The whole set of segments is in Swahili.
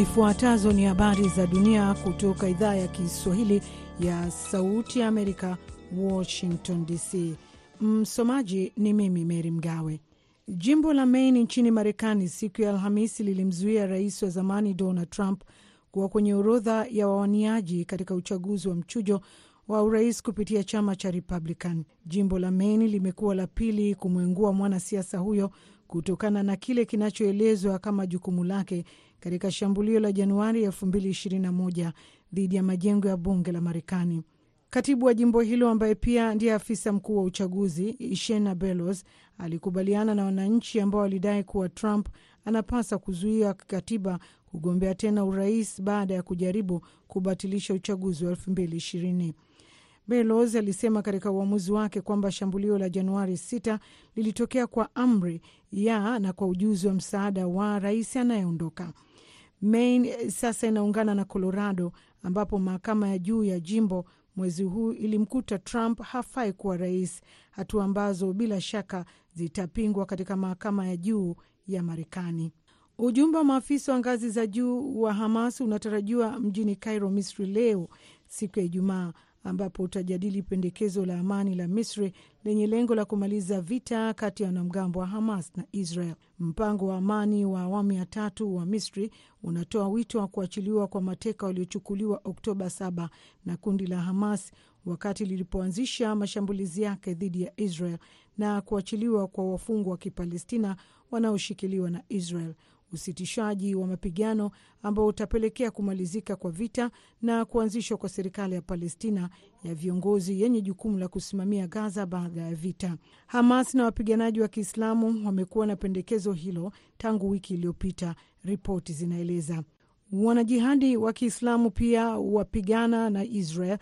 Zifuatazo ni habari za dunia kutoka idhaa ya Kiswahili ya Sauti ya Amerika, Washington DC. Msomaji ni mimi Meri Mgawe. Jimbo la Maine nchini Marekani siku ya Alhamisi lilimzuia rais wa zamani Donald Trump kuwa kwenye orodha ya wawaniaji katika uchaguzi wa mchujo wa urais kupitia chama cha Republican. Jimbo la Maine limekuwa la pili kumwengua mwanasiasa huyo kutokana na kile kinachoelezwa kama jukumu lake katika shambulio la Januari 2021 dhidi ya majengo ya bunge la Marekani. Katibu wa jimbo hilo ambaye pia ndiye afisa mkuu wa uchaguzi Ishena Belos alikubaliana na wananchi ambao walidai kuwa Trump anapaswa kuzuia kikatiba kugombea tena urais baada ya kujaribu kubatilisha uchaguzi wa 2020. Belos alisema katika uamuzi wake kwamba shambulio la Januari 6 lilitokea kwa amri ya na kwa ujuzi wa msaada wa rais anayeondoka. Maine sasa inaungana na Colorado ambapo mahakama ya juu ya jimbo mwezi huu ilimkuta Trump hafai kuwa rais, hatua ambazo bila shaka zitapingwa katika mahakama ya juu ya Marekani. Ujumbe wa maafisa wa ngazi za juu wa Hamas unatarajiwa mjini Cairo, Misri leo siku ya Ijumaa ambapo utajadili pendekezo la amani la Misri lenye lengo la kumaliza vita kati ya wanamgambo wa Hamas na Israel. Mpango wa amani wa awamu ya tatu wa Misri unatoa wito wa kuachiliwa kwa mateka waliochukuliwa Oktoba 7 na kundi la Hamas wakati lilipoanzisha mashambulizi yake dhidi ya Israel na kuachiliwa kwa wafungwa wa Kipalestina wanaoshikiliwa na Israel, usitishaji wa mapigano ambao utapelekea kumalizika kwa vita na kuanzishwa kwa serikali ya Palestina ya viongozi yenye jukumu la kusimamia Gaza baada ya vita. Hamas na wapiganaji wa Kiislamu wamekuwa na pendekezo hilo tangu wiki iliyopita, ripoti zinaeleza. Wanajihadi wa Kiislamu pia wapigana na Israel.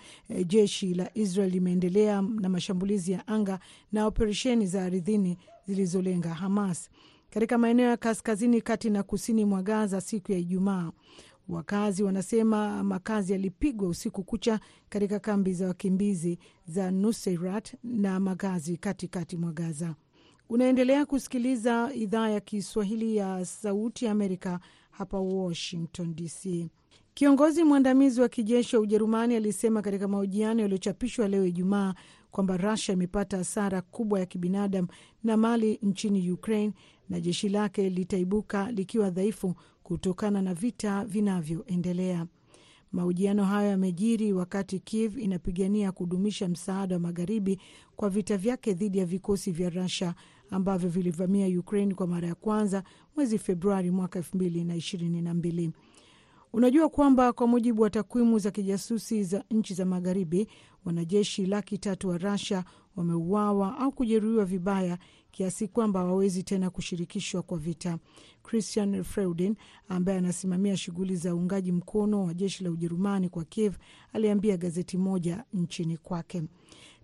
Jeshi la Israel limeendelea na mashambulizi ya anga na operesheni za ardhini zilizolenga Hamas katika maeneo ya kaskazini, kati na kusini mwa Gaza siku ya Ijumaa. Wakazi wanasema makazi yalipigwa usiku kucha katika kambi za wakimbizi za Nuseirat na makazi katikati mwa Gaza. Unaendelea kusikiliza idhaa ya Kiswahili ya Sauti ya Amerika hapa Washington DC. Kiongozi mwandamizi wa kijeshi wa Ujerumani alisema katika mahojiano yaliyochapishwa leo Ijumaa kwamba Rusia imepata hasara kubwa ya kibinadamu na mali nchini Ukraine na jeshi lake litaibuka likiwa dhaifu kutokana na vita vinavyoendelea. Mahojiano hayo yamejiri wakati Kiev inapigania kudumisha msaada wa magharibi kwa vita vyake dhidi ya vikosi vya Rusia ambavyo vilivamia Ukraine kwa mara ya kwanza mwezi Februari mwaka elfu mbili na ishirini na mbili. Unajua kwamba kwa mujibu wa takwimu za kijasusi za nchi za magharibi, wanajeshi laki tatu wa Russia wameuawa au kujeruhiwa vibaya kiasi kwamba hawawezi tena kushirikishwa kwa vita. Christian Freudin ambaye anasimamia shughuli za uungaji mkono wa jeshi la Ujerumani kwa Kiev aliambia gazeti moja nchini kwake.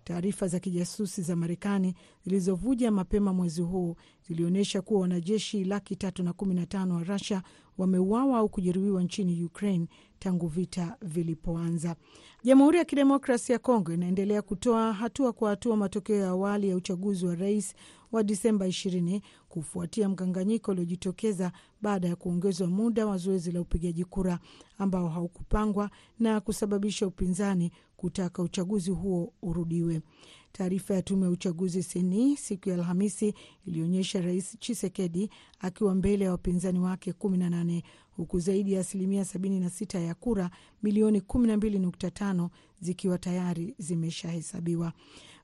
Taarifa za kijasusi za Marekani zilizovuja mapema mwezi huu zilionyesha kuwa wanajeshi laki tatu na kumi na tano wa Rusia wameuawa au kujeruhiwa nchini Ukraine tangu vita vilipoanza. Jamhuri ya Kidemokrasi ya Kongo inaendelea kutoa hatua kwa hatua matokeo ya awali ya uchaguzi wa rais wa Disemba 20 kufuatia mkanganyiko uliojitokeza baada ya kuongezwa muda wa zoezi la upigaji kura ambao haukupangwa na kusababisha upinzani kutaka uchaguzi huo urudiwe. Taarifa ya tume ya uchaguzi seni siku ya Alhamisi ilionyesha Rais Chisekedi akiwa mbele ya wapinzani wake 18 huku zaidi ya asilimia 76 ya kura milioni 12.5 zikiwa tayari zimeshahesabiwa.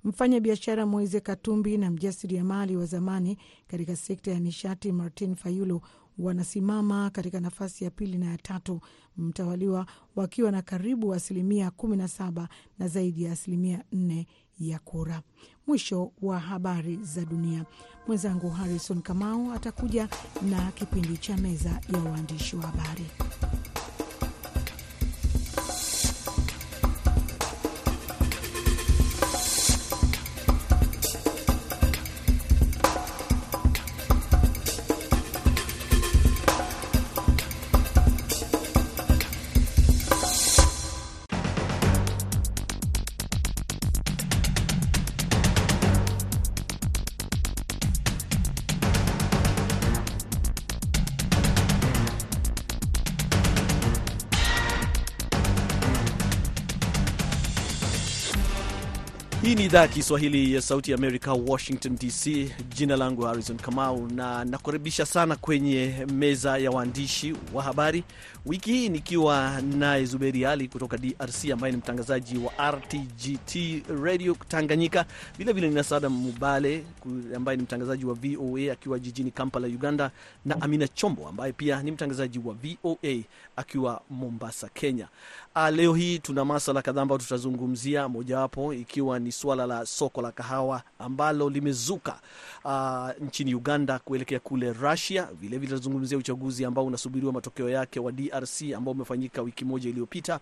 Mfanya biashara Moise Katumbi na mjasiriamali wa zamani katika sekta ya nishati Martin Fayulu wanasimama katika nafasi ya pili na ya tatu mtawaliwa, wakiwa na karibu asilimia 17 na saba na zaidi ya asilimia nne ya kura. Mwisho wa habari za dunia. Mwenzangu Harrison Kamau atakuja na kipindi cha meza ya waandishi wa habari. Idhaa ya Kiswahili ya Sauti ya Amerika, Washington DC. Jina langu Harrison Kamau na nakukaribisha sana kwenye meza ya waandishi wa habari wiki hii, nikiwa naye Zuberi Ali kutoka DRC ambaye ni mtangazaji wa RTGT Radio Tanganyika. Vilevile nina Sada Mubale ambaye ni mtangazaji wa VOA akiwa jijini Kampala, Uganda, na Amina Chombo ambaye pia ni mtangazaji wa VOA akiwa Mombasa, Kenya. Leo hii tuna masala kadhaa ambayo tutazungumzia, mojawapo ikiwa ni suala la soko la kahawa ambalo limezuka uh, nchini Uganda kuelekea kule Russia. Vilevile tutazungumzia uchaguzi ambao unasubiriwa matokeo yake wa DRC ambao umefanyika wiki moja iliyopita.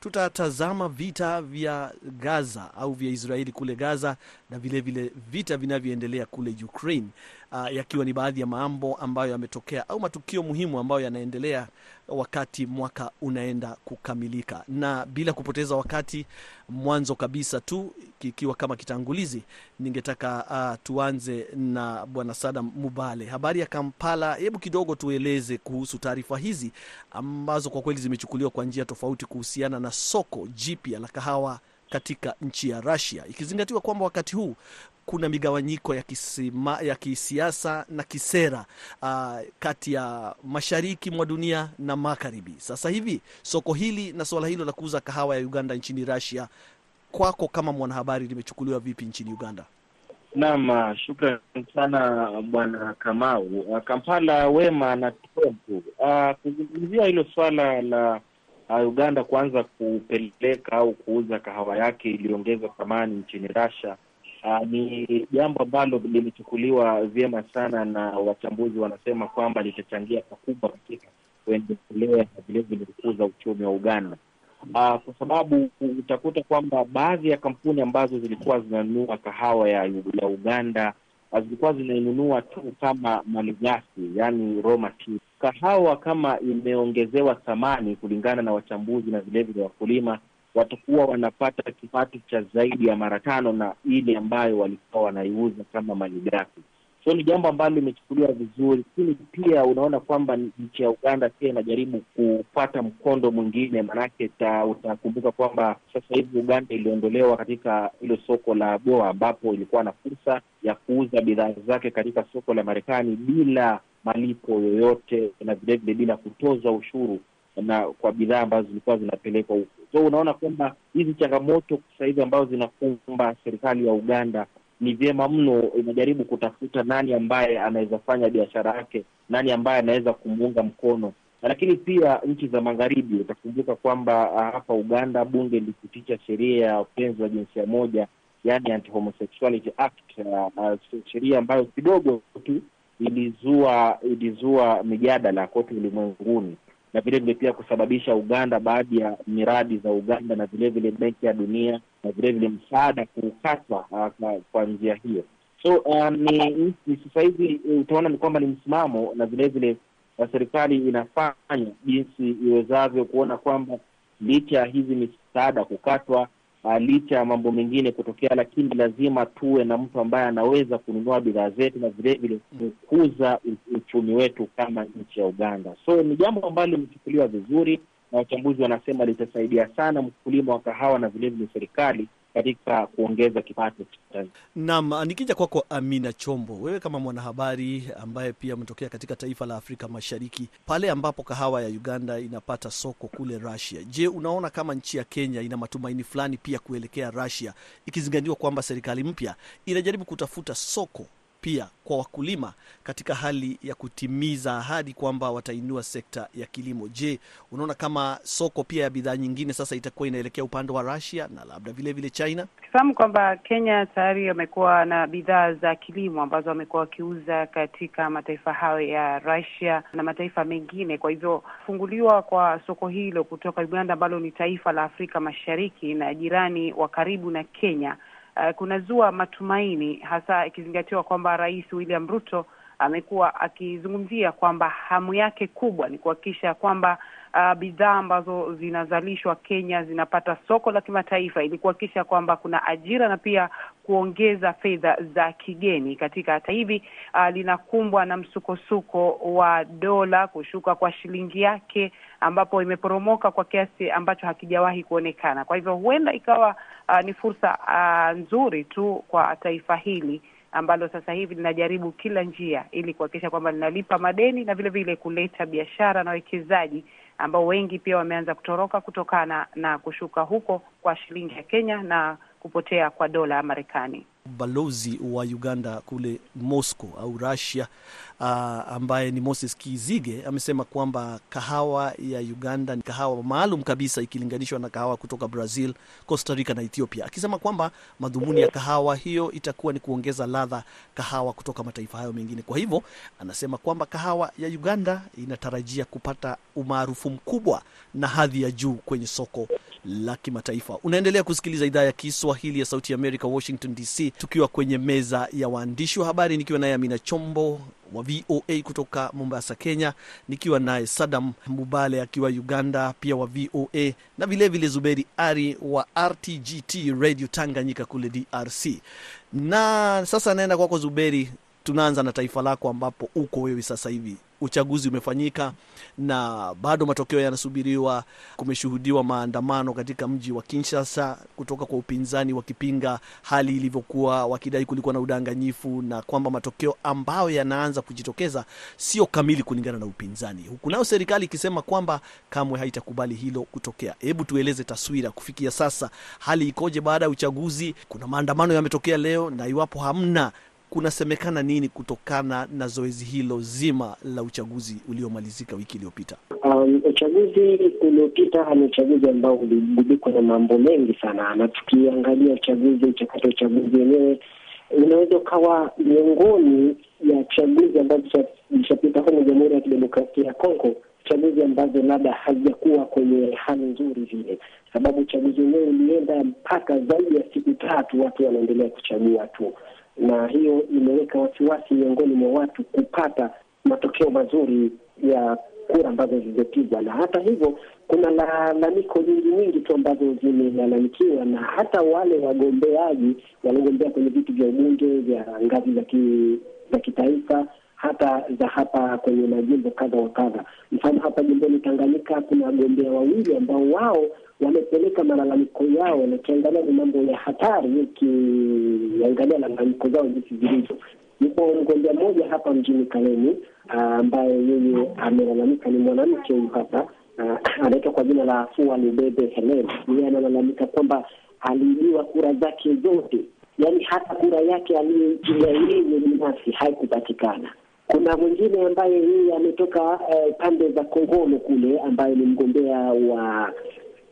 Tutatazama vita vya Gaza au vya Israeli kule Gaza na vilevile vile vita vinavyoendelea kule Ukraine, uh, yakiwa ni baadhi ya mambo ambayo yametokea au matukio muhimu ambayo yanaendelea wakati mwaka unaenda kukamilika. Na bila kupoteza wakati, mwanzo kabisa tu kikiwa kama kitangulizi, ningetaka uh, tuanze na Bwana Sadam Mubale, habari ya Kampala. Hebu kidogo tueleze kuhusu taarifa hizi ambazo kwa kweli zimechukuliwa kwa njia tofauti kuhusiana na soko jipya la kahawa katika nchi ya Russia, ikizingatiwa kwamba wakati huu kuna migawanyiko ya, kisima, ya kisiasa na kisera uh, kati ya mashariki mwa dunia na magharibi. Sasa hivi soko hili na suala hilo la kuuza kahawa ya Uganda nchini Russia, kwako kama mwanahabari, limechukuliwa vipi nchini Uganda? Naam, shukran sana bwana Kamau. Kampala wema na Trump kuzungumzia hilo swala la uh, Uganda kuanza kupeleka au kuuza kahawa yake iliyoongeza thamani nchini Russia. Uh, ni jambo ambalo limechukuliwa vyema sana na wachambuzi wanasema kwamba litachangia pakubwa katika kuendelea na vilevile kukuza uchumi wa Uganda. Uh, kwa sababu utakuta kwamba baadhi ya kampuni ambazo zilikuwa zinanunua kahawa ya, ya Uganda zilikuwa zinainunua tu kama malighafi, yani raw material. Kahawa kama imeongezewa thamani kulingana na wachambuzi na vilevile wakulima watakuwa wanapata kipato cha zaidi ya mara tano na ile ambayo walikuwa wanaiuza kama malighafi. So ni jambo ambalo limechukuliwa vizuri, lakini pia unaona kwamba nchi ya Uganda pia inajaribu kupata mkondo mwingine, maanake utakumbuka kwamba sasa hivi Uganda iliondolewa katika hilo soko la AGOA ambapo ilikuwa na fursa ya kuuza bidhaa zake katika soko la Marekani bila malipo yoyote na vilevile bila kutoza ushuru na kwa bidhaa ambazo zilikuwa zinapelekwa huko. So unaona kwamba hizi changamoto sasa hivi ambazo zinakumba serikali ya Uganda ni vyema mno inajaribu kutafuta nani ambaye anaweza fanya biashara yake, nani ambaye anaweza kumuunga mkono. Lakini pia nchi za magharibi, utakumbuka kwamba hapa Uganda bunge lilipitisha sheria ya upenzi wa jinsia moja, yani Anti-Homosexuality Act, uh, sheria ambayo kidogo tu ilizua ilizua mijadala kote ulimwenguni na vilevile pia kusababisha Uganda baadhi ya miradi za Uganda na vilevile Benki ya Dunia na vilevile msaada kukatwa uh, kwa, njia hiyo. So uh, ni, sasa hivi utaona ni kwamba ni msimamo na vilevile uh, serikali inafanya jinsi iwezavyo kuona kwamba licha ya hizi misaada kukatwa, uh, licha ya mambo mengine kutokea, lakini lazima tuwe na mtu ambaye anaweza kununua bidhaa zetu na vilevile kukuza uchumi wetu kama nchi ya Uganda. So ni jambo ambalo limechukuliwa vizuri na wachambuzi wanasema litasaidia sana mkulima wa kahawa na vilevile serikali katika kuongeza kipato cha Naam, nikija kwako kwa Amina Chombo, wewe kama mwanahabari ambaye pia umetokea katika taifa la Afrika Mashariki, pale ambapo kahawa ya Uganda inapata soko kule Russia, je, unaona kama nchi ya Kenya ina matumaini fulani pia kuelekea Russia, ikizingatiwa kwamba serikali mpya inajaribu kutafuta soko pia kwa wakulima katika hali ya kutimiza ahadi kwamba watainua sekta ya kilimo. Je, unaona kama soko pia ya bidhaa nyingine sasa itakuwa inaelekea upande wa Russia na labda vile vile China? Tukifahamu kwamba Kenya tayari wamekuwa na bidhaa za kilimo ambazo wamekuwa wakiuza katika mataifa hayo ya Russia na mataifa mengine. Kwa hivyo kufunguliwa kwa soko hilo kutoka Uganda ambalo ni taifa la Afrika Mashariki na jirani wa karibu na Kenya Uh, kunazua matumaini hasa ikizingatiwa kwamba Rais William Ruto amekuwa akizungumzia kwamba hamu yake kubwa ni kuhakikisha kwamba uh, bidhaa ambazo zinazalishwa Kenya zinapata soko la kimataifa ili kuhakikisha kwamba kuna ajira na pia kuongeza fedha za kigeni katika hata hivi uh, linakumbwa na msukosuko wa dola kushuka kwa shilingi yake ambapo imeporomoka kwa kiasi ambacho hakijawahi kuonekana. Kwa hivyo huenda ikawa uh, ni fursa uh, nzuri tu kwa taifa hili ambalo sasa hivi linajaribu kila njia ili kuhakikisha kwamba linalipa madeni na vile vile kuleta biashara na wekezaji ambao wengi pia wameanza kutoroka kutokana na kushuka huko kwa shilingi ya Kenya na kupotea kwa dola ya Marekani. Balozi wa Uganda kule Moscow au Russia, uh, ambaye ni Moses Kizige amesema kwamba kahawa ya Uganda ni kahawa maalum kabisa ikilinganishwa na kahawa kutoka Brazil, Costa Rica na Ethiopia, akisema kwamba madhumuni ya kahawa hiyo itakuwa ni kuongeza ladha kahawa kutoka mataifa hayo mengine. Kwa hivyo anasema kwamba kahawa ya Uganda inatarajia kupata umaarufu mkubwa na hadhi ya juu kwenye soko la kimataifa. Unaendelea kusikiliza idhaa ya Kiswahili ya Sauti ya Amerika, Washington DC, tukiwa kwenye meza ya waandishi wa habari, nikiwa naye Amina Chombo wa VOA kutoka Mombasa, Kenya, nikiwa naye Sadam Mubale akiwa Uganda, pia wa VOA na vilevile Zuberi Ari wa RTGT Radio Tanganyika kule DRC. Na sasa naenda kwako Zuberi, tunaanza na taifa lako ambapo uko wewe sasa hivi. Uchaguzi umefanyika na bado matokeo yanasubiriwa. Kumeshuhudiwa maandamano katika mji wa Kinshasa kutoka kwa upinzani wakipinga hali ilivyokuwa, wakidai kulikuwa na udanganyifu na kwamba matokeo ambayo yanaanza kujitokeza sio kamili kulingana na upinzani, huku nayo serikali ikisema kwamba kamwe haitakubali hilo kutokea. Hebu tueleze taswira kufikia sasa, hali ikoje baada ya uchaguzi? Kuna maandamano yametokea leo, na iwapo hamna kunasemekana nini kutokana na zoezi hilo zima la uchaguzi uliomalizika wiki iliyopita? Um, uchaguzi uliopita ni uchaguzi ambao uligubikwa na mambo mengi sana, na tukiangalia uchaguzi, mchakato wa uchaguzi wenyewe unaweza ukawa miongoni ya chaguzi ambazo zilishapita humu Jamhuri ya Kidemokrasia ya Kongo, chaguzi ambazo labda hazijakuwa kwenye hali nzuri vile, sababu uchaguzi wenyewe ulienda mpaka zaidi ya siku tatu, watu wanaendelea kuchagua tu na hiyo imeweka wasiwasi miongoni mwa watu kupata matokeo mazuri ya kura ambazo zilizopigwa. Na hata hivyo, kuna lalamiko nyingi nyingi tu ambazo zimelalamikiwa na hata wale wagombeaji waliogombea kwenye viti vya ubunge vya ngazi za kitaifa hata za hapa kwenye majimbo kadha wa kadha. Mfano, hapa jimboni Tanganyika kuna wagombea wawili ambao wao wamepeleka malalamiko yao, na ukiangalia ni mambo ya hatari, ukiangalia malalamiko zao jinsi zilivyo. Yupo mgombea mmoja hapa mjini Kalemi ambaye yeye amelalamika, ni mwanamke huyu hapa, anaitwa kwa jina la Afua Lubebe Helen. Yeye analalamika kwamba aliibiwa kura zake zote, yaani hata kura yake aliyoipiga yeye binafsi haikupatikana. Kuna mwingine ambaye yeye ametoka eh, pande za Kongolo kule, ambaye ni mgombea wa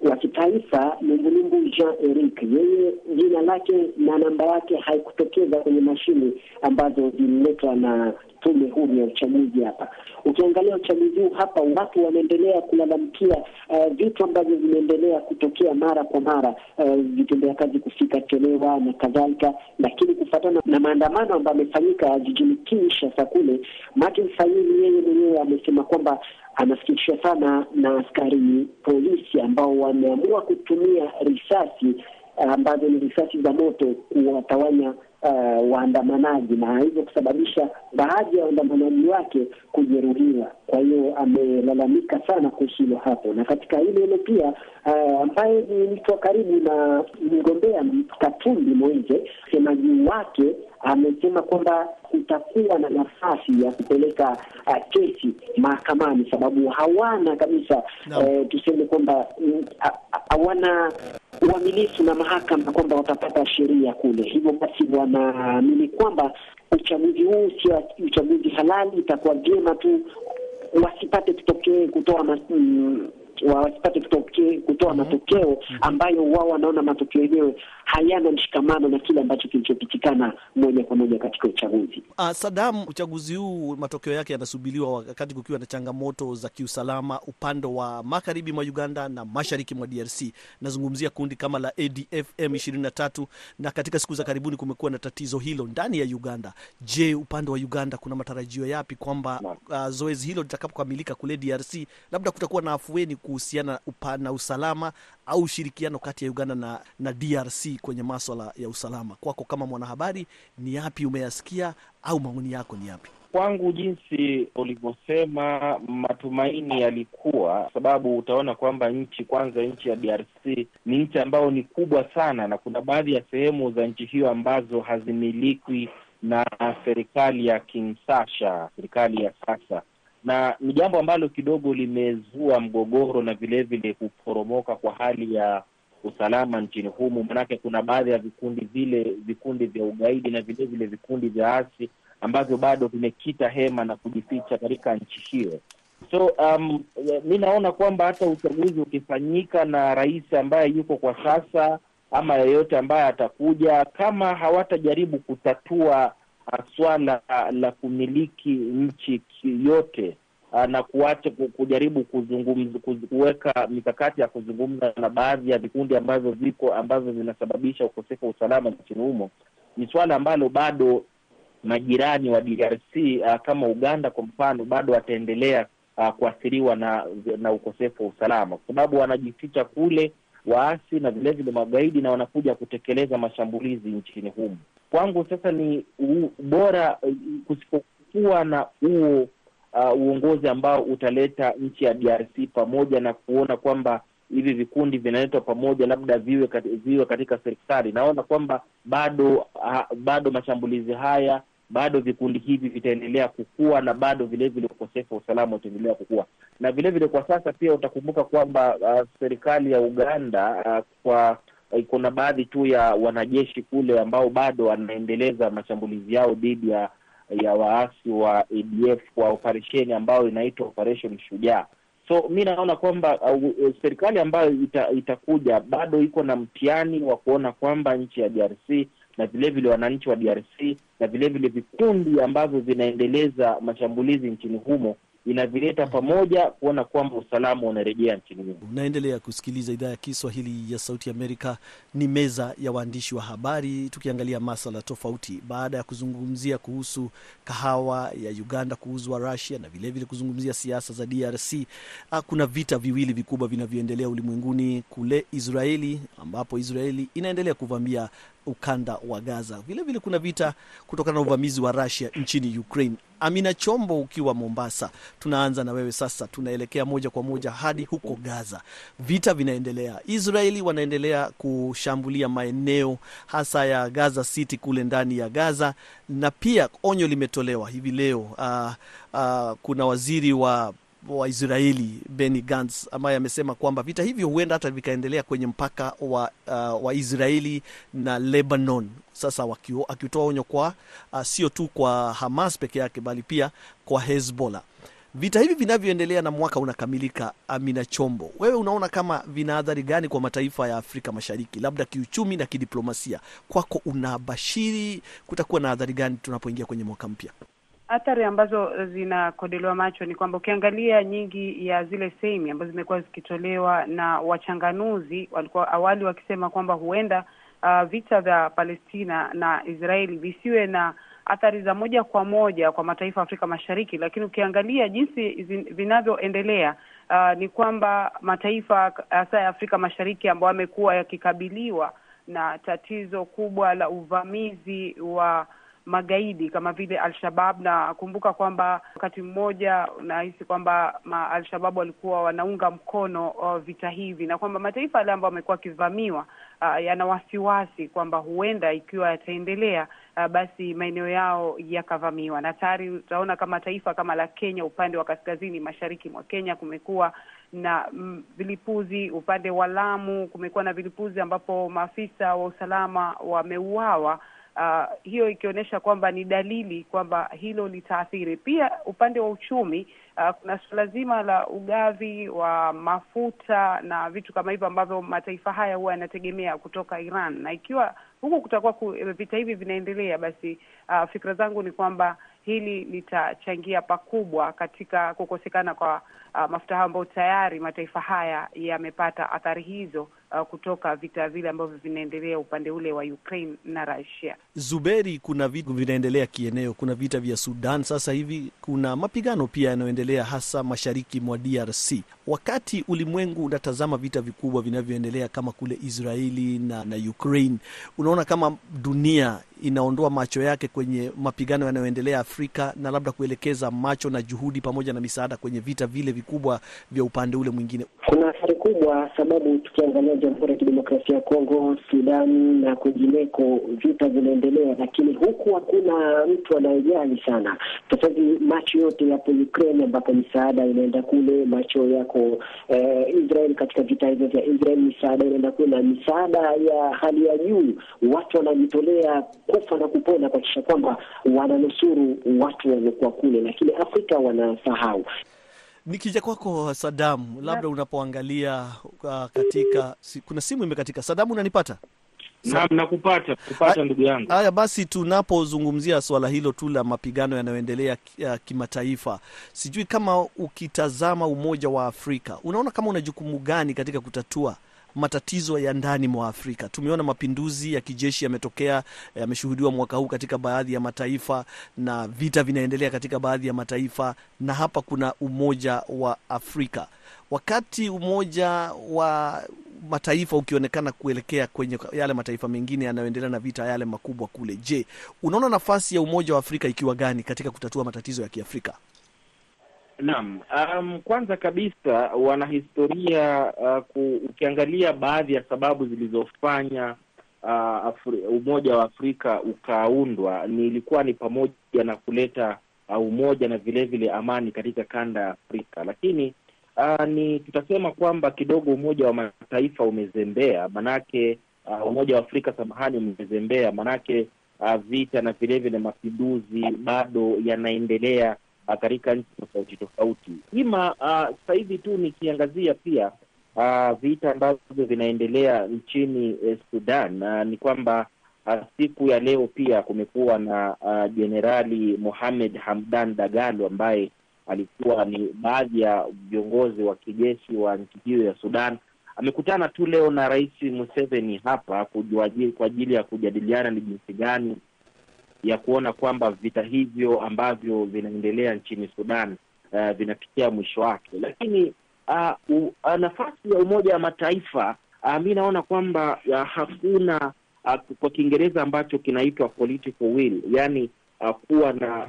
wa kitaifa Lumbulumbu Jean Eric, yeye jina lake na namba yake haikutokeza kwenye mashine ambazo zililetwa na tume huru ya uchaguzi hapa. Ukiangalia uchaguzi huu hapa, watu wanaendelea kulalamikia uh, vitu ambavyo vinaendelea kutokea mara kwa mara, uh, vitendea kazi kufika chelewa na kadhalika, lakini kufuatana na maandamano ambayo amefanyika jijini Kinshasa kule, Martin Fayulu yeye mwenyewe amesema kwamba anasikitishwa sana na askari polisi ambao wameamua kutumia risasi ambazo ni risasi za moto kuwatawanya uh, waandamanaji na hivyo kusababisha baadhi ya waandamanaji wake kujeruhiwa. Kwa hiyo amelalamika sana kuhusu hilo hapo, na katika hilo hilo pia uh, ambaye ni mtu wa karibu na mgombea Katumbi Moise, msemaji wake amesema kwamba kutakuwa na nafasi ya kupeleka uh, kesi mahakamani, sababu hawana kabisa No. eh, tuseme kwamba mm, hawana uaminifu na mahakama kwamba watapata sheria kule. Hivyo basi wanaamini kwamba uchaguzi huu sio uchaguzi halali, itakuwa vyema tu wasipate kutokee kutoa mm, wasipate kutoa matokeo ambayo wao wanaona matokeo yenyewe hayana mshikamano na kile ambacho kilichopitikana moja kwa moja katika uchaguzi. Uh, Sadam, uchaguzi huu matokeo yake yanasubiriwa wakati kukiwa na changamoto za kiusalama upande wa magharibi mwa Uganda na mashariki mwa DRC. Nazungumzia kundi kama la ADF M23, na katika siku za karibuni kumekuwa na tatizo hilo ndani ya Uganda. Je, upande wa Uganda kuna matarajio yapi kwamba uh, zoezi hilo litakapokamilika kule DRC labda kutakuwa na afueni kuhusiana na usalama au ushirikiano kati ya Uganda na, na DRC kwenye maswala ya usalama? Kwako kama mwanahabari, ni yapi umeyasikia au maoni yako ni yapi? Kwangu, jinsi ulivyosema, matumaini yalikuwa, sababu utaona kwamba nchi kwanza, nchi ya DRC ni nchi ambayo ni kubwa sana, na kuna baadhi ya sehemu za nchi hiyo ambazo hazimilikwi na serikali ya Kinshasa, serikali ya sasa na ni jambo ambalo kidogo limezua mgogoro na vilevile kuporomoka kwa hali ya usalama nchini humu, manake kuna baadhi ya vikundi vile vikundi vya ugaidi na vilevile vikundi vya asi ambavyo bado vimekita hema na kujificha katika nchi hiyo. So um, mi naona kwamba hata uchaguzi ukifanyika na rais ambaye yuko kwa sasa ama yeyote ambaye atakuja, kama hawatajaribu kutatua swala la kumiliki nchi yote na kuacha kujaribu kuzungumza kuweka mikakati ya kuzungumza na baadhi ya vikundi ambavyo viko ambavyo vinasababisha ukosefu wa usalama nchini humo, ni swala ambalo bado majirani wa DRC uh, kama Uganda kwa mfano bado wataendelea uh, kuathiriwa na na ukosefu wa usalama, kwa sababu wanajificha kule waasi na vilevile magaidi na wanakuja kutekeleza mashambulizi nchini humu. Kwangu sasa ni bora uh, kusipokuwa na huo uh, uongozi ambao utaleta nchi ya DRC pamoja na kuona kwamba hivi vikundi vinaletwa pamoja, labda viwe katika, viwe katika serikali. Naona kwamba bado ha, bado mashambulizi haya bado vikundi hivi vitaendelea kukua na bado vilevile ukosefu wa usalama utaendelea kukua, na vilevile kwa sasa pia utakumbuka kwamba uh, serikali ya Uganda uh, kwa uh, kuna baadhi tu ya wanajeshi kule ambao bado wanaendeleza mashambulizi yao dhidi ya ya waasi wa ADF kwa operesheni ambayo inaitwa Operation Shujaa. So mi naona kwamba uh, serikali ambayo ita, itakuja bado iko na mtihani wa kuona kwamba nchi ya DRC na vilevile wananchi wa DRC na vilevile vikundi ambavyo vinaendeleza mashambulizi nchini humo inavileta pamoja kuona kwamba usalama unarejea nchini humo. Unaendelea kusikiliza idhaa ya Kiswahili ya Sauti Amerika. Ni meza ya waandishi wa habari, tukiangalia masala tofauti. Baada ya kuzungumzia kuhusu kahawa ya Uganda kuuzwa Russia na vilevile kuzungumzia siasa za DRC, kuna vita viwili vikubwa vinavyoendelea ulimwenguni, kule Israeli ambapo Israeli inaendelea kuvamia ukanda wa Gaza. Vilevile vile kuna vita kutokana na uvamizi wa Russia nchini Ukraine. Amina Chombo, ukiwa Mombasa, tunaanza na wewe sasa. Tunaelekea moja kwa moja hadi huko Gaza. Vita vinaendelea, Israeli wanaendelea kushambulia maeneo hasa ya Gaza City kule ndani ya Gaza, na pia onyo limetolewa hivi leo. Uh, uh, kuna waziri wa wa Israeli Benny Gantz ambaye amesema kwamba vita hivyo huenda hata vikaendelea kwenye mpaka wa, uh, wa Israeli na Lebanon. Sasa akitoa onyo kwa uh, sio tu kwa Hamas peke yake bali pia kwa Hezbollah. Vita hivi vinavyoendelea na mwaka unakamilika, Amina Chombo, wewe unaona kama vina adhari gani kwa mataifa ya Afrika Mashariki, labda kiuchumi na kidiplomasia? Kwako unabashiri kutakuwa na adhari gani tunapoingia kwenye mwaka mpya? Athari ambazo zinakodelewa macho ni kwamba ukiangalia nyingi ya zile semi ambazo zimekuwa zikitolewa na wachanganuzi, walikuwa awali wakisema kwamba huenda uh, vita vya Palestina na Israeli visiwe na athari za moja kwa moja kwa mataifa ya Afrika Mashariki, lakini ukiangalia jinsi vinavyoendelea uh, ni kwamba mataifa hasa ya Afrika Mashariki ambayo yamekuwa yakikabiliwa na tatizo kubwa la uvamizi wa magaidi kama vile Al-Shabab, na kumbuka kwamba wakati mmoja nahisi kwamba Al-Shabab walikuwa wanaunga mkono uh, vita hivi, na kwamba mataifa yale ambayo wamekuwa wakivamiwa uh, yana wasiwasi kwamba huenda ikiwa yataendelea uh, basi maeneo yao yakavamiwa, na tayari utaona kama taifa kama la Kenya, upande wa kaskazini mashariki mwa Kenya kumekuwa na vilipuzi. Upande wa Lamu kumekuwa na vilipuzi ambapo maafisa wa usalama wameuawa. Uh, hiyo ikionyesha kwamba ni dalili kwamba hilo litaathiri pia upande wa uchumi. uh, kuna suala zima la ugavi wa mafuta na vitu kama hivyo ambavyo mataifa haya huwa yanategemea kutoka Iran, na ikiwa huku kutakuwa ku, vita hivi vinaendelea, basi uh, fikra zangu ni kwamba hili litachangia pakubwa katika kukosekana kwa uh, mafuta hayo ambayo tayari mataifa haya yamepata athari hizo uh, kutoka vita vile ambavyo vinaendelea upande ule wa Ukraine na Russia. Zuberi, kuna vitu vinaendelea kieneo. Kuna vita vya Sudan sasa hivi, kuna mapigano pia yanayoendelea hasa mashariki mwa DRC. Wakati ulimwengu unatazama vita vikubwa vinavyoendelea kama kule Israeli na, na Ukraine, unaona kama dunia inaondoa macho yake kwenye mapigano yanayoendelea Afrika na labda kuelekeza macho na juhudi pamoja na misaada kwenye vita vile vikubwa vya upande ule mwingine. Kuna athari kubwa, sababu tukiangalia Jamhuri ya Kidemokrasia ya Kongo, Sudani na kwingineko, vita vinaendelea, lakini huku hakuna mtu anayejali sana. Sasa hivi macho yote yapo Ukraine, ambapo misaada inaenda kule, macho yako eh, Israel katika vita hivyo vya Israel, misaada inaenda kule, na misaada ya hali ya juu, watu wanajitolea kufa na kupona kuhakikisha kwamba wananusuru watu waliokuwa kule, lakini Afrika wanasahau. Nikija kwako Sadamu, labda unapoangalia uh, katika si, kuna simu imekatika. Sadamu, unanipata? Naam, nakupata kupata ndugu yangu. Haya basi, tunapozungumzia swala hilo tu la mapigano yanayoendelea uh, kimataifa, sijui kama ukitazama Umoja wa Afrika unaona kama una jukumu gani katika kutatua matatizo ya ndani mwa Afrika. Tumeona mapinduzi ya kijeshi yametokea, yameshuhudiwa mwaka huu katika baadhi ya mataifa na vita vinaendelea katika baadhi ya mataifa, na hapa kuna Umoja wa Afrika. Wakati Umoja wa Mataifa ukionekana kuelekea kwenye yale mataifa mengine yanayoendelea na vita yale makubwa kule, je, unaona nafasi ya Umoja wa Afrika ikiwa gani katika kutatua matatizo ya Kiafrika? Naam, um, kwanza kabisa wanahistoria uh, ku, ukiangalia baadhi ya sababu zilizofanya uh, Afri, Umoja wa Afrika ukaundwa ni ilikuwa ni pamoja na kuleta uh, umoja na vilevile vile amani katika kanda ya Afrika, lakini uh, ni tutasema kwamba kidogo Umoja wa Mataifa umezembea, manake uh, Umoja wa Afrika samahani, umezembea manake uh, vita na vile vile mapinduzi bado yanaendelea katika nchi tofauti tofauti. Ima uh, sasa hivi tu nikiangazia pia uh, vita ambavyo vinaendelea nchini eh, Sudan uh, ni kwamba uh, siku ya leo pia kumekuwa na jenerali uh, Mohamed Hamdan Dagalo ambaye alikuwa ni baadhi ya viongozi wa kijeshi wa nchi hiyo ya Sudan. Amekutana tu leo na Rais Museveni hapa kwa ajili ya kujadiliana ni jinsi gani ya kuona kwamba vita hivyo ambavyo vinaendelea nchini Sudan uh, vinafikia mwisho wake, lakini uh, uh, nafasi ya Umoja wa Mataifa uh, mi naona kwamba uh, hakuna uh, kwa Kiingereza ambacho kinaitwa political will, yani uh, kuwa na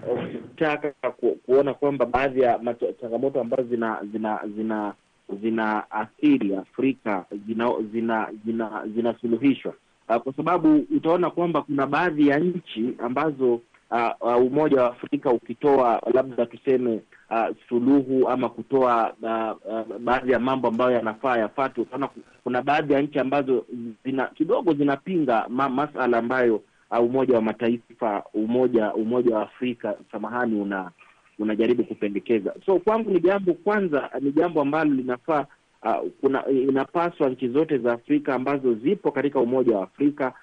kutaka uh, ku, kuona kwamba baadhi ya changamoto ambazo zina zina zina zina athiri Afrika zinasuluhishwa zina, zina, zina Uh, kwa sababu utaona kwamba kuna baadhi ya nchi ambazo uh, uh, Umoja wa Afrika ukitoa labda tuseme uh, suluhu ama kutoa uh, uh, baadhi ya mambo ambayo yanafaa yafuate, utaona kuna baadhi ya nchi ambazo zina kidogo zinapinga ma, masala ambayo uh, Umoja wa Mataifa umoja Umoja wa Afrika samahani, una unajaribu kupendekeza. So kwangu ni jambo kwanza, ni jambo ambalo linafaa Uh, kuna inapaswa nchi zote za Afrika ambazo zipo katika Umoja wa Afrika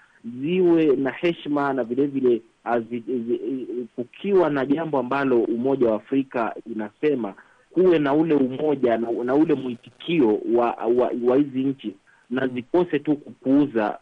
ziwe na heshima na vile vile kukiwa na jambo ambalo Umoja wa Afrika inasema kuwe na ule umoja na, na ule mwitikio wa wa hizi nchi na zikose tu kupuuza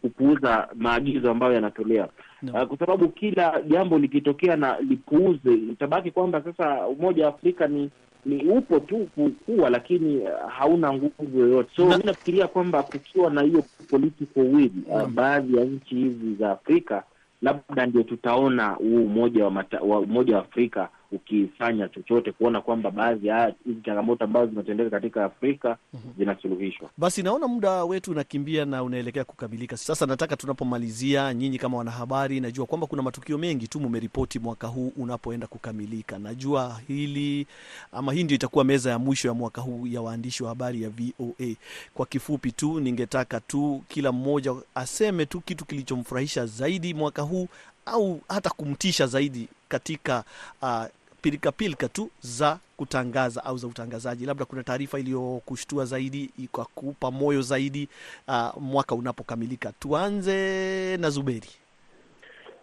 kupuuza maagizo ambayo yanatolewa no. Uh, kwa sababu kila jambo likitokea na lipuuze, itabaki kwamba sasa Umoja wa Afrika ni ni upo tu kukua, lakini hauna nguvu yoyote. So mi nafikiria kwamba kukiwa na hiyo political will uh, baadhi ya nchi hizi za Afrika labda ndio tutaona huu umoja wa, mata, wa umoja wa Afrika ukifanya chochote kuona kwamba baadhi ya hizi changamoto ambazo zinatendeka katika Afrika zinasuluhishwa. Basi naona muda wetu unakimbia na unaelekea kukamilika. Sasa nataka tunapomalizia, nyinyi kama wanahabari, najua kwamba kuna matukio mengi tu mumeripoti mwaka huu unapoenda kukamilika. Najua hili ama hii ndio itakuwa meza ya mwisho ya mwaka huu ya waandishi wa habari ya VOA. Kwa kifupi tu, ningetaka tu kila mmoja aseme tu kitu kilichomfurahisha zaidi mwaka huu au hata kumtisha zaidi katika uh, pilika tu za kutangaza au za utangazaji, labda kuna taarifa iliyokushtua zaidi ikakupa moyo zaidi uh, mwaka unapokamilika. Tuanze na Zuberi.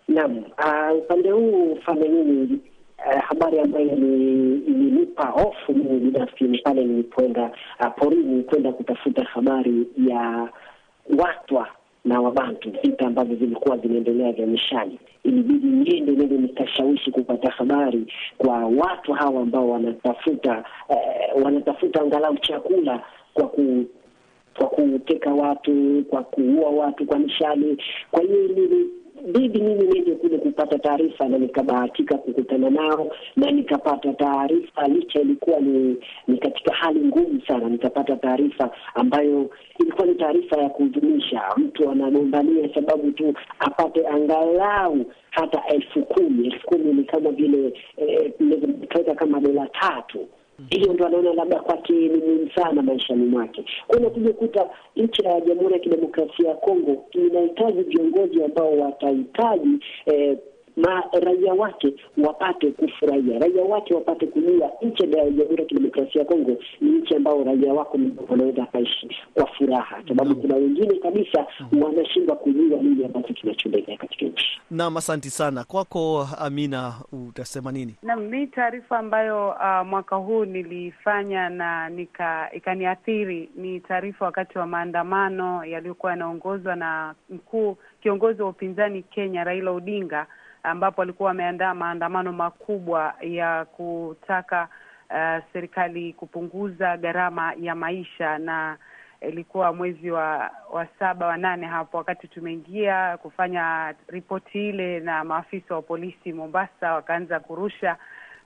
Naam, upande uh, huu fane nini? Uh, habari ambayo ilinipa hofu mimi binafsi ni pale nilipoenda uh, porini kwenda kutafuta habari ya Watwa na Wabantu, vita ambavyo vilikuwa vinaendelea vya mishani. Ilibidi niende niende nikashawishi kupata habari kwa watu hawa ambao wanatafuta eh, wanatafuta angalau chakula kwa ku kwa kuteka watu, kwa kuua watu kwa mishale. Kwa hiyo ilibidi mimi nije kule kupata taarifa, na nikabahatika kukutana nao na nikapata taarifa, licha ilikuwa ni, ni katika hali ngumu sana. Nikapata taarifa ambayo ilikuwa ni taarifa ya kuhuzunisha. Mtu anagombania sababu tu apate angalau hata elfu kumi. Elfu kumi ni kama vile eh, kama dola tatu hiyo ndo anaona labda kwake ni muhimu sana maishani mwake. Kwa hiyo kuja kuta nchi ya Jamhuri ya Kidemokrasia ya Kongo inahitaji viongozi ambao watahitaji eh, ma raia wake wapate kufurahia, raia wake wapate kulia. nchi ya Jamhuri ya Kidemokrasia ya Kongo ni nchi ambao raia wako wanaweza akaishi kwa furaha, sababu kuna wengine kabisa wanashindwa kujua nini ambacho kinachoendelea katika nchi. Naam, asanti sana kwako. Amina, utasema nini? Naam, mi taarifa ambayo uh, mwaka huu nilifanya na nika ikaniathiri ni taarifa wakati wa maandamano yaliyokuwa yanaongozwa na mkuu kiongozi wa upinzani Kenya Raila Odinga ambapo alikuwa wameandaa maandamano makubwa ya kutaka uh, serikali kupunguza gharama ya maisha, na ilikuwa mwezi wa wa saba wa nane hapo, wakati tumeingia kufanya ripoti ile, na maafisa wa polisi Mombasa wakaanza kurusha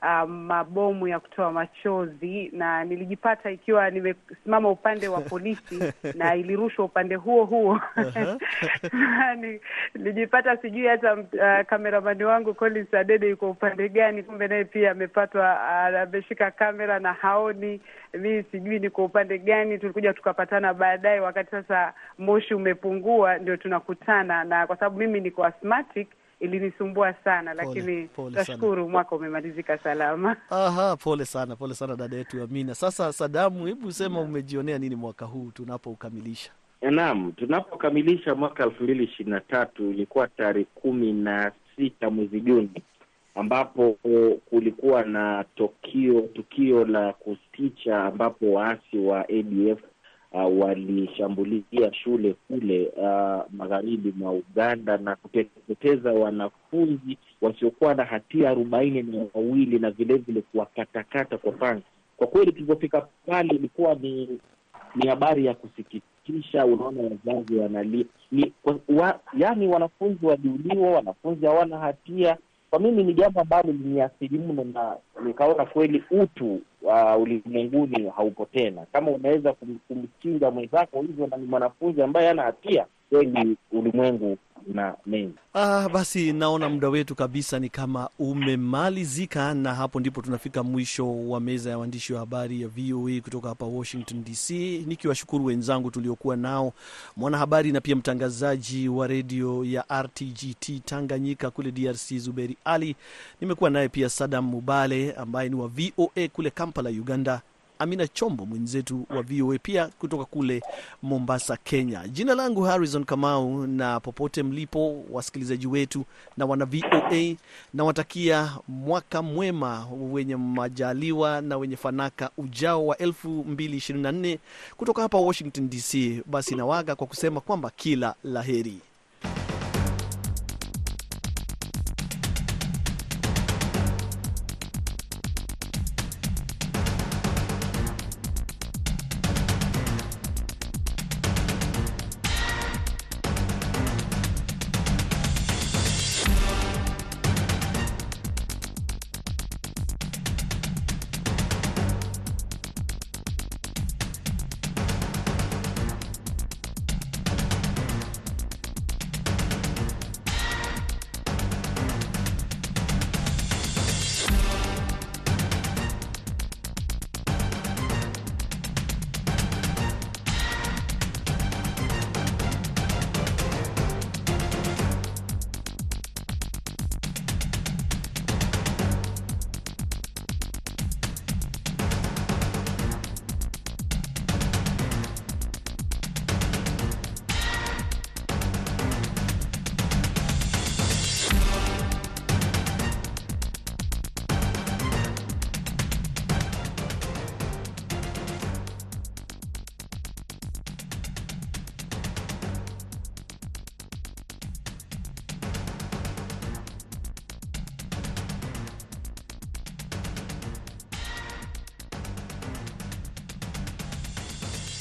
uh, mabomu ya kutoa machozi, na nilijipata ikiwa nimesimama upande wa polisi na ilirushwa upande huo huo nilijipata sijui hata uh, kameramani wangu Collins Adede yuko upande gani, kumbe naye pia amepatwa ameshika uh, kamera na haoni. Mi sijui niko upande gani. Tulikuja tukapatana baadaye, wakati sasa moshi umepungua, ndio tunakutana, na kwa sababu mimi niko asthmatic ilinisumbua sana lakini nashukuru mwaka umemalizika salama. Aha, pole sana, pole sana dada yetu Amina. Sasa Sadamu, hebu sema umejionea nini mwaka huu tunapoukamilisha? Naam, tunapokamilisha mwaka elfu mbili ishirini na tatu ilikuwa tarehe kumi na sita mwezi Juni ambapo kulikuwa na tokio tukio la kusticha ambapo waasi wa ADF uh, walishambulia shule kule uh, magharibi mwa Uganda na kuteketeza wanafunzi wasiokuwa na hatia arobaini na wawili na vilevile kuwakatakata kwa panga. Kwa kweli tulivyofika pale ilikuwa ni ni habari ya kusikitisha. Unaona, wazazi wanalia ni wa, yaani wanafunzi waliuliwa, wanafunzi hawana hatia. Kwa mimi ni jambo ambalo liniathiri mno, na nikaona kweli utu uh, ulimwenguni haupo tena. Kama unaweza kum, kumchinja mwenzako hivyo na ni mwanafunzi ambaye hana hatia, kweli ulimwengu na mengi. Ah, basi naona muda wetu kabisa ni kama umemalizika, na hapo ndipo tunafika mwisho wa meza ya waandishi wa habari ya VOA kutoka hapa Washington DC, nikiwashukuru wenzangu tuliokuwa nao, mwanahabari na pia mtangazaji wa redio ya RTGT Tanganyika kule DRC Zuberi Ali. Nimekuwa naye pia Sadam Mubale ambaye ni wa VOA kule Kampala, Uganda. Amina Chombo mwenzetu wa VOA pia kutoka kule Mombasa, Kenya. Jina langu Harrison Kamau, na popote mlipo wasikilizaji wetu na wana VOA, nawatakia mwaka mwema wenye majaliwa na wenye fanaka ujao wa 2024 kutoka hapa Washington DC. Basi nawaga kwa kusema kwamba kila la heri.